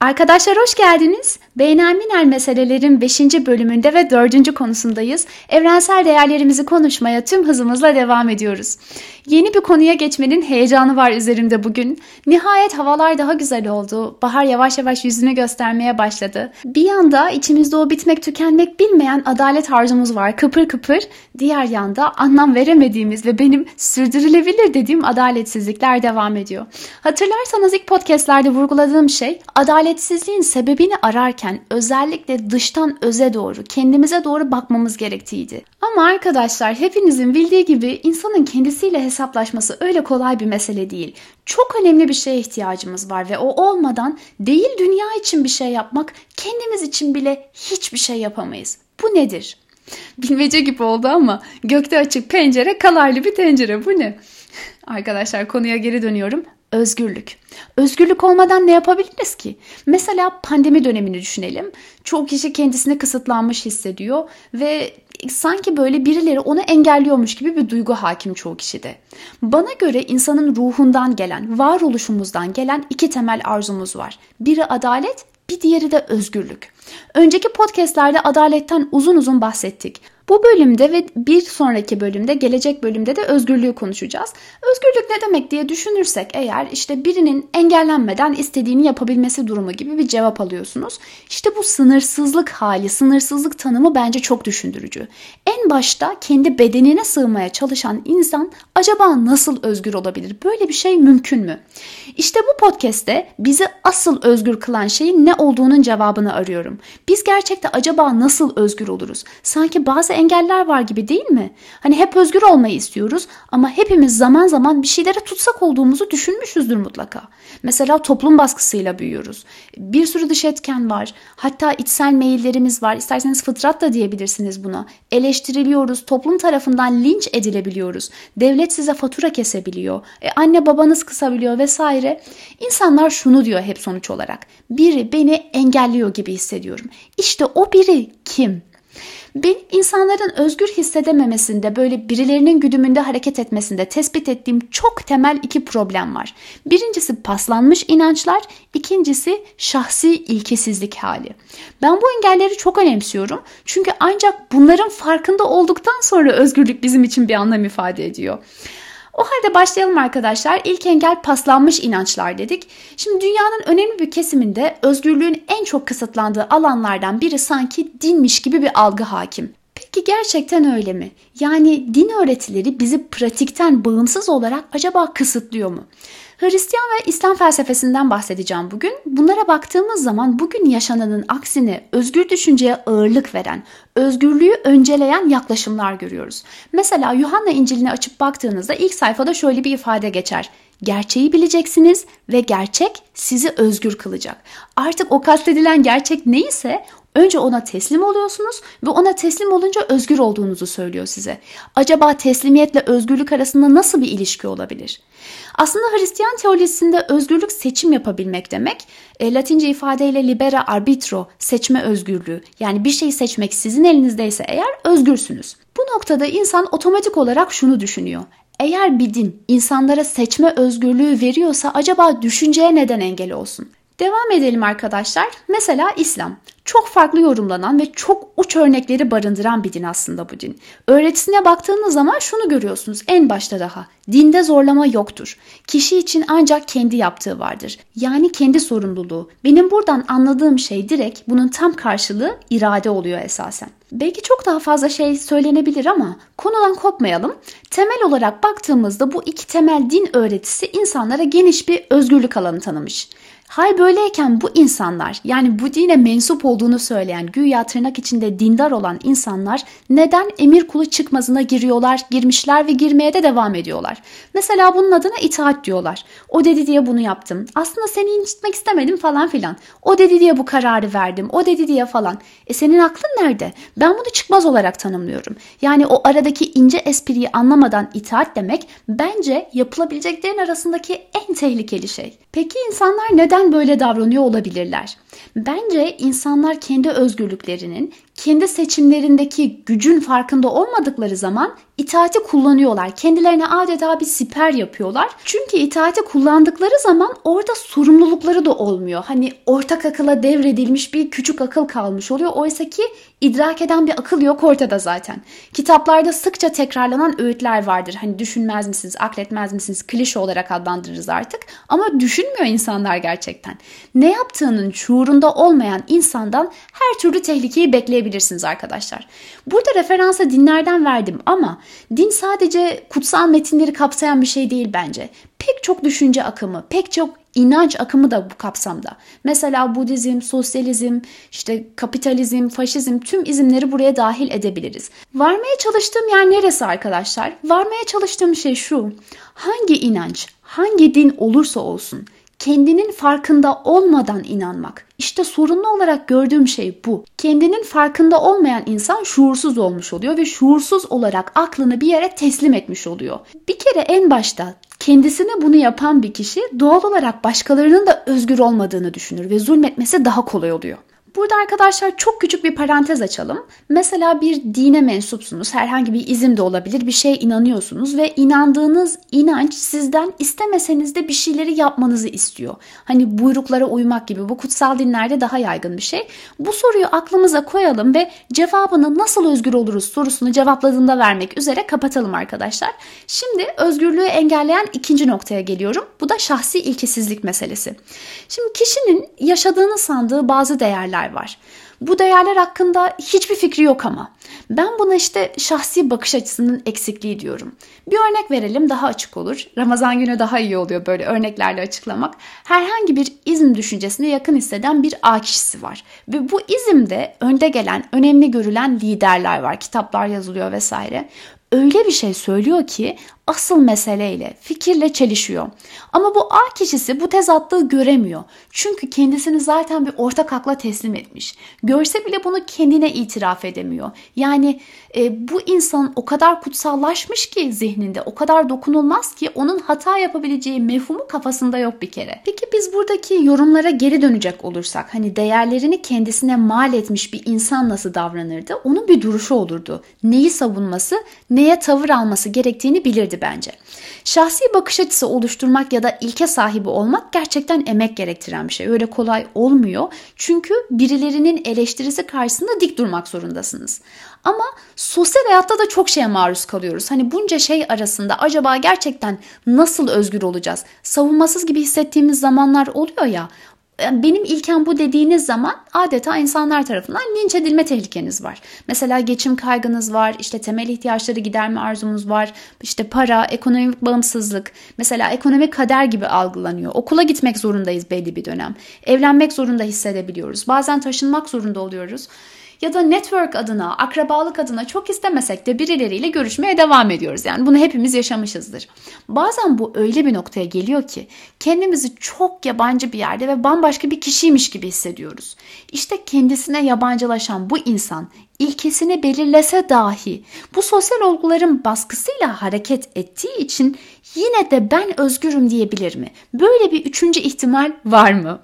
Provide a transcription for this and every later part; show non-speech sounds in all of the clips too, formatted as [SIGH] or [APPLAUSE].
Arkadaşlar hoş geldiniz. Beynelminel meselelerin 5. bölümünde ve 4. konusundayız. Evrensel değerlerimizi konuşmaya tüm hızımızla devam ediyoruz. Yeni bir konuya geçmenin heyecanı var üzerimde bugün. Nihayet havalar daha güzel oldu. Bahar yavaş yavaş yüzünü göstermeye başladı. Bir yanda içimizde o bitmek tükenmek bilmeyen adalet arzumuz var kıpır kıpır. Diğer yanda anlam veremediğimiz ve benim sürdürülebilir dediğim adaletsizlikler devam ediyor. Hatırlarsanız ilk podcastlerde vurguladığım şey adaletsizliğin sebebini ararken özellikle dıştan öze doğru kendimize doğru bakmamız gerektiğiydi. Ama arkadaşlar hepinizin bildiği gibi insanın kendisiyle hesaplaşması öyle kolay bir mesele değil. Çok önemli bir şeye ihtiyacımız var ve o olmadan değil dünya için bir şey yapmak, kendimiz için bile hiçbir şey yapamayız. Bu nedir? Bilmece gibi oldu ama gökte açık pencere kalarlı bir tencere bu ne? [LAUGHS] Arkadaşlar konuya geri dönüyorum. Özgürlük. Özgürlük olmadan ne yapabiliriz ki? Mesela pandemi dönemini düşünelim. Çoğu kişi kendisini kısıtlanmış hissediyor ve sanki böyle birileri onu engelliyormuş gibi bir duygu hakim çoğu kişide. Bana göre insanın ruhundan gelen, varoluşumuzdan gelen iki temel arzumuz var. Biri adalet, bir diğeri de özgürlük. Önceki podcastlerde adaletten uzun uzun bahsettik. Bu bölümde ve bir sonraki bölümde, gelecek bölümde de özgürlüğü konuşacağız. Özgürlük ne demek diye düşünürsek eğer işte birinin engellenmeden istediğini yapabilmesi durumu gibi bir cevap alıyorsunuz. İşte bu sınırsızlık hali, sınırsızlık tanımı bence çok düşündürücü. En başta kendi bedenine sığmaya çalışan insan acaba nasıl özgür olabilir? Böyle bir şey mümkün mü? İşte bu podcast'te bizi asıl özgür kılan şeyin ne olduğunun cevabını arıyorum. Biz gerçekte acaba nasıl özgür oluruz? Sanki bazı engeller var gibi değil mi? Hani hep özgür olmayı istiyoruz ama hepimiz zaman zaman bir şeylere tutsak olduğumuzu düşünmüşüzdür mutlaka. Mesela toplum baskısıyla büyüyoruz. Bir sürü dış etken var. Hatta içsel meyillerimiz var. İsterseniz fıtrat da diyebilirsiniz buna. Eleştiriliyoruz. Toplum tarafından linç edilebiliyoruz. Devlet size fatura kesebiliyor. E, anne babanız kısabiliyor vesaire. İnsanlar şunu diyor hep sonuç olarak. Biri beni engelliyor gibi hissediyorum. İşte o biri kim? Ben insanların özgür hissedememesinde böyle birilerinin güdümünde hareket etmesinde tespit ettiğim çok temel iki problem var. Birincisi paslanmış inançlar, ikincisi şahsi ilkesizlik hali. Ben bu engelleri çok önemsiyorum. Çünkü ancak bunların farkında olduktan sonra özgürlük bizim için bir anlam ifade ediyor. O halde başlayalım arkadaşlar. İlk engel paslanmış inançlar dedik. Şimdi dünyanın önemli bir kesiminde özgürlüğün en çok kısıtlandığı alanlardan biri sanki dinmiş gibi bir algı hakim. Peki gerçekten öyle mi? Yani din öğretileri bizi pratikten bağımsız olarak acaba kısıtlıyor mu? Hristiyan ve İslam felsefesinden bahsedeceğim bugün. Bunlara baktığımız zaman bugün yaşananın aksine özgür düşünceye ağırlık veren, özgürlüğü önceleyen yaklaşımlar görüyoruz. Mesela Yuhanna İncil'ini açıp baktığınızda ilk sayfada şöyle bir ifade geçer. Gerçeği bileceksiniz ve gerçek sizi özgür kılacak. Artık o kastedilen gerçek neyse Önce ona teslim oluyorsunuz ve ona teslim olunca özgür olduğunuzu söylüyor size. Acaba teslimiyetle özgürlük arasında nasıl bir ilişki olabilir? Aslında Hristiyan teolojisinde özgürlük seçim yapabilmek demek. E, Latince ifadeyle libera arbitro, seçme özgürlüğü. Yani bir şeyi seçmek sizin elinizdeyse eğer özgürsünüz. Bu noktada insan otomatik olarak şunu düşünüyor. Eğer bir din insanlara seçme özgürlüğü veriyorsa acaba düşünceye neden engel olsun? Devam edelim arkadaşlar. Mesela İslam. Çok farklı yorumlanan ve çok uç örnekleri barındıran bir din aslında bu din. Öğretisine baktığınız zaman şunu görüyorsunuz en başta daha. Dinde zorlama yoktur. Kişi için ancak kendi yaptığı vardır. Yani kendi sorumluluğu. Benim buradan anladığım şey direkt bunun tam karşılığı irade oluyor esasen. Belki çok daha fazla şey söylenebilir ama konudan kopmayalım. Temel olarak baktığımızda bu iki temel din öğretisi insanlara geniş bir özgürlük alanı tanımış. Hal böyleyken bu insanlar yani bu dine mensup olduğunu söyleyen güya tırnak içinde dindar olan insanlar neden emir kulu çıkmazına giriyorlar, girmişler ve girmeye de devam ediyorlar. Mesela bunun adına itaat diyorlar. O dedi diye bunu yaptım. Aslında seni incitmek istemedim falan filan. O dedi diye bu kararı verdim. O dedi diye falan. E senin aklın nerede? Ben bunu çıkmaz olarak tanımlıyorum. Yani o aradaki ince espriyi anlamadan itaat demek bence yapılabileceklerin arasındaki en tehlikeli şey. Peki insanlar neden böyle davranıyor olabilirler? Bence insanlar kendi özgürlüklerinin, kendi seçimlerindeki gücün farkında olmadıkları zaman itaati kullanıyorlar. Kendilerine adeta bir siper yapıyorlar. Çünkü itaati kullandıkları zaman orada sorumlulukları da olmuyor. Hani ortak akıla devredilmiş bir küçük akıl kalmış oluyor. Oysa ki idrak eden bir akıl yok ortada zaten. Kitaplarda sıkça tekrarlanan öğütler vardır. Hani düşünmez misiniz, akletmez misiniz, klişe olarak adlandırırız artık. Ama düşünmüyor insanlar gerçekten. Ne yaptığının şuurunda olmayan insandan her türlü tehlikeyi bekleyebilirsiniz arkadaşlar. Burada referansa dinlerden verdim ama din sadece kutsal metinleri kapsayan bir şey değil bence. Pek çok düşünce akımı, pek çok inanç akımı da bu kapsamda. Mesela Budizm, sosyalizm, işte kapitalizm, faşizm tüm izimleri buraya dahil edebiliriz. Varmaya çalıştığım yer neresi arkadaşlar? Varmaya çalıştığım şey şu. Hangi inanç, hangi din olursa olsun kendinin farkında olmadan inanmak. İşte sorunlu olarak gördüğüm şey bu. Kendinin farkında olmayan insan şuursuz olmuş oluyor ve şuursuz olarak aklını bir yere teslim etmiş oluyor. Bir kere en başta kendisine bunu yapan bir kişi doğal olarak başkalarının da özgür olmadığını düşünür ve zulmetmesi daha kolay oluyor. Burada arkadaşlar çok küçük bir parantez açalım. Mesela bir dine mensupsunuz. Herhangi bir izim de olabilir. Bir şeye inanıyorsunuz ve inandığınız inanç sizden istemeseniz de bir şeyleri yapmanızı istiyor. Hani buyruklara uymak gibi bu kutsal dinlerde daha yaygın bir şey. Bu soruyu aklımıza koyalım ve cevabını nasıl özgür oluruz sorusunu cevapladığında vermek üzere kapatalım arkadaşlar. Şimdi özgürlüğü engelleyen ikinci noktaya geliyorum. Bu da şahsi ilkesizlik meselesi. Şimdi kişinin yaşadığını sandığı bazı değerler var. Bu değerler hakkında hiçbir fikri yok ama. Ben buna işte şahsi bakış açısının eksikliği diyorum. Bir örnek verelim daha açık olur. Ramazan günü daha iyi oluyor böyle örneklerle açıklamak. Herhangi bir izm düşüncesine yakın hisseden bir A kişisi var. Ve bu izimde önde gelen, önemli görülen liderler var. Kitaplar yazılıyor vesaire öyle bir şey söylüyor ki asıl meseleyle, fikirle çelişiyor. Ama bu A kişisi bu tezatlığı göremiyor. Çünkü kendisini zaten bir ortak akla teslim etmiş. Görse bile bunu kendine itiraf edemiyor. Yani e, bu insan o kadar kutsallaşmış ki zihninde, o kadar dokunulmaz ki onun hata yapabileceği mefhumu kafasında yok bir kere. Peki biz buradaki yorumlara geri dönecek olursak, hani değerlerini kendisine mal etmiş bir insan nasıl davranırdı? Onun bir duruşu olurdu. Neyi savunması, neye tavır alması gerektiğini bilirdi bence. Şahsi bakış açısı oluşturmak ya da ilke sahibi olmak gerçekten emek gerektiren bir şey. Öyle kolay olmuyor. Çünkü birilerinin eleştirisi karşısında dik durmak zorundasınız. Ama sosyal hayatta da çok şeye maruz kalıyoruz. Hani bunca şey arasında acaba gerçekten nasıl özgür olacağız? Savunmasız gibi hissettiğimiz zamanlar oluyor ya benim ilken bu dediğiniz zaman adeta insanlar tarafından linç edilme tehlikeniz var. Mesela geçim kaygınız var, işte temel ihtiyaçları giderme arzumuz var, işte para, ekonomik bağımsızlık, mesela ekonomik kader gibi algılanıyor. Okula gitmek zorundayız belli bir dönem. Evlenmek zorunda hissedebiliyoruz. Bazen taşınmak zorunda oluyoruz ya da network adına, akrabalık adına çok istemesek de birileriyle görüşmeye devam ediyoruz. Yani bunu hepimiz yaşamışızdır. Bazen bu öyle bir noktaya geliyor ki kendimizi çok yabancı bir yerde ve bambaşka bir kişiymiş gibi hissediyoruz. İşte kendisine yabancılaşan bu insan ilkesini belirlese dahi bu sosyal olguların baskısıyla hareket ettiği için yine de ben özgürüm diyebilir mi? Böyle bir üçüncü ihtimal var mı?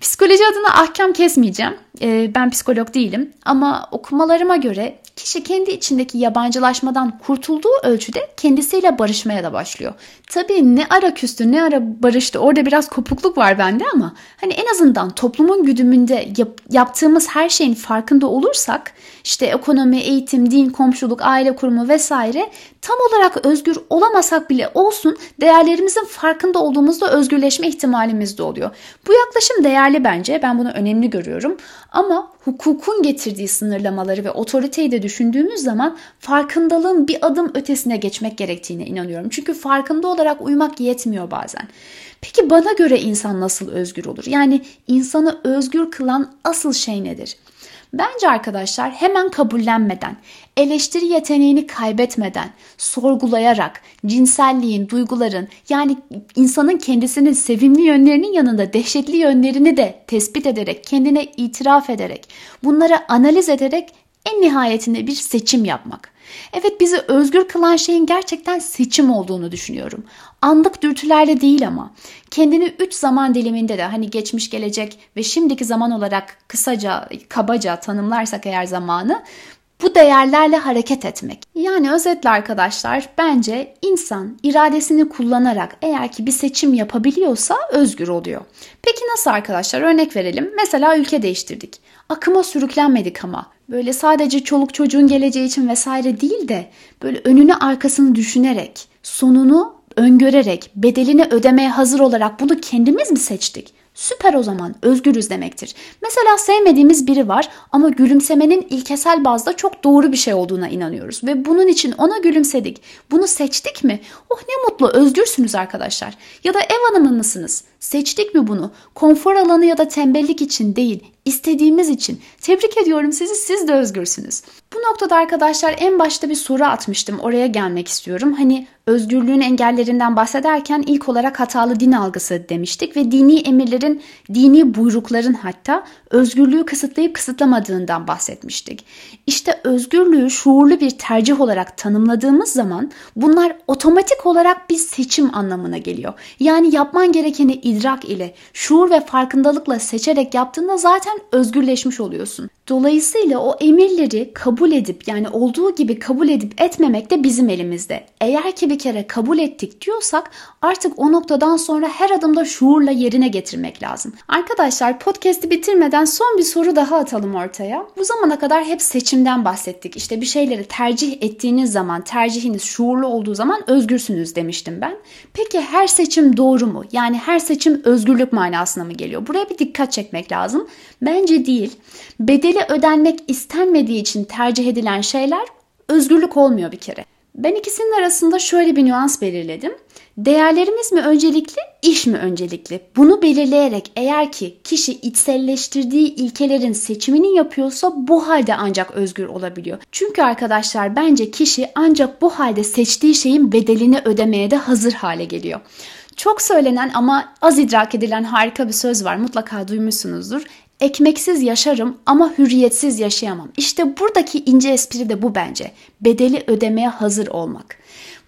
Psikoloji adına ahkam kesmeyeceğim. Ee, ben psikolog değilim ama okumalarıma göre kişi kendi içindeki yabancılaşmadan kurtulduğu ölçüde kendisiyle barışmaya da başlıyor. Tabii ne ara küstü ne ara barıştı orada biraz kopukluk var bende ama hani en azından toplumun güdümünde yap, yaptığımız her şeyin farkında olursak işte ekonomi, eğitim, din, komşuluk, aile kurumu vesaire tam olarak özgür olamasak bile olsun değerlerimizin farkında olduğumuzda özgürleşme ihtimalimiz de oluyor. Bu yaklaşım değerli bence ben bunu önemli görüyorum ama hukukun getirdiği sınırlamaları ve otoriteyi de düşündüğümüz zaman farkındalığın bir adım ötesine geçmek gerektiğine inanıyorum. Çünkü farkında olarak uymak yetmiyor bazen. Peki bana göre insan nasıl özgür olur? Yani insanı özgür kılan asıl şey nedir? Bence arkadaşlar hemen kabullenmeden, eleştiri yeteneğini kaybetmeden, sorgulayarak, cinselliğin, duyguların yani insanın kendisinin sevimli yönlerinin yanında dehşetli yönlerini de tespit ederek, kendine itiraf ederek, bunları analiz ederek en nihayetinde bir seçim yapmak. Evet bizi özgür kılan şeyin gerçekten seçim olduğunu düşünüyorum. Anlık dürtülerle değil ama kendini üç zaman diliminde de hani geçmiş gelecek ve şimdiki zaman olarak kısaca kabaca tanımlarsak eğer zamanı bu değerlerle hareket etmek. Yani özetle arkadaşlar bence insan iradesini kullanarak eğer ki bir seçim yapabiliyorsa özgür oluyor. Peki nasıl arkadaşlar? Örnek verelim. Mesela ülke değiştirdik. Akıma sürüklenmedik ama. Böyle sadece çoluk çocuğun geleceği için vesaire değil de böyle önünü arkasını düşünerek, sonunu öngörerek, bedelini ödemeye hazır olarak bunu kendimiz mi seçtik? Süper o zaman özgürüz demektir. Mesela sevmediğimiz biri var ama gülümsemenin ilkesel bazda çok doğru bir şey olduğuna inanıyoruz. Ve bunun için ona gülümsedik. Bunu seçtik mi? Oh ne mutlu özgürsünüz arkadaşlar. Ya da ev hanımı mısınız? Seçtik mi bunu? Konfor alanı ya da tembellik için değil, istediğimiz için. Tebrik ediyorum sizi, siz de özgürsünüz. Bu noktada arkadaşlar en başta bir soru atmıştım. Oraya gelmek istiyorum. Hani özgürlüğün engellerinden bahsederken ilk olarak hatalı din algısı demiştik ve dini emirlerin, dini buyrukların hatta özgürlüğü kısıtlayıp kısıtlamadığından bahsetmiştik. İşte özgürlüğü şuurlu bir tercih olarak tanımladığımız zaman bunlar otomatik olarak bir seçim anlamına geliyor. Yani yapman gerekeni idrak ile, şuur ve farkındalıkla seçerek yaptığında zaten özgürleşmiş oluyorsun. Dolayısıyla o emirleri kabul edip yani olduğu gibi kabul edip etmemek de bizim elimizde. Eğer ki bir kere kabul ettik diyorsak artık o noktadan sonra her adımda şuurla yerine getirmek lazım. Arkadaşlar podcast'i bitirmeden son bir soru daha atalım ortaya. Bu zamana kadar hep seçimden bahsettik. İşte bir şeyleri tercih ettiğiniz zaman, tercihiniz şuurlu olduğu zaman özgürsünüz demiştim ben. Peki her seçim doğru mu? Yani her seçim özgürlük manasına mı geliyor? Buraya bir dikkat çekmek lazım. Bence değil. Bedeli ödenmek istenmediği için tercih edilen şeyler özgürlük olmuyor bir kere. Ben ikisinin arasında şöyle bir nüans belirledim. Değerlerimiz mi öncelikli, iş mi öncelikli? Bunu belirleyerek eğer ki kişi içselleştirdiği ilkelerin seçimini yapıyorsa bu halde ancak özgür olabiliyor. Çünkü arkadaşlar bence kişi ancak bu halde seçtiği şeyin bedelini ödemeye de hazır hale geliyor. Çok söylenen ama az idrak edilen harika bir söz var. Mutlaka duymuşsunuzdur. Ekmeksiz yaşarım ama hürriyetsiz yaşayamam. İşte buradaki ince espri de bu bence. Bedeli ödemeye hazır olmak.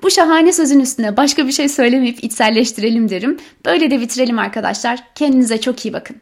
Bu şahane sözün üstüne başka bir şey söylemeyip içselleştirelim derim. Böyle de bitirelim arkadaşlar. Kendinize çok iyi bakın.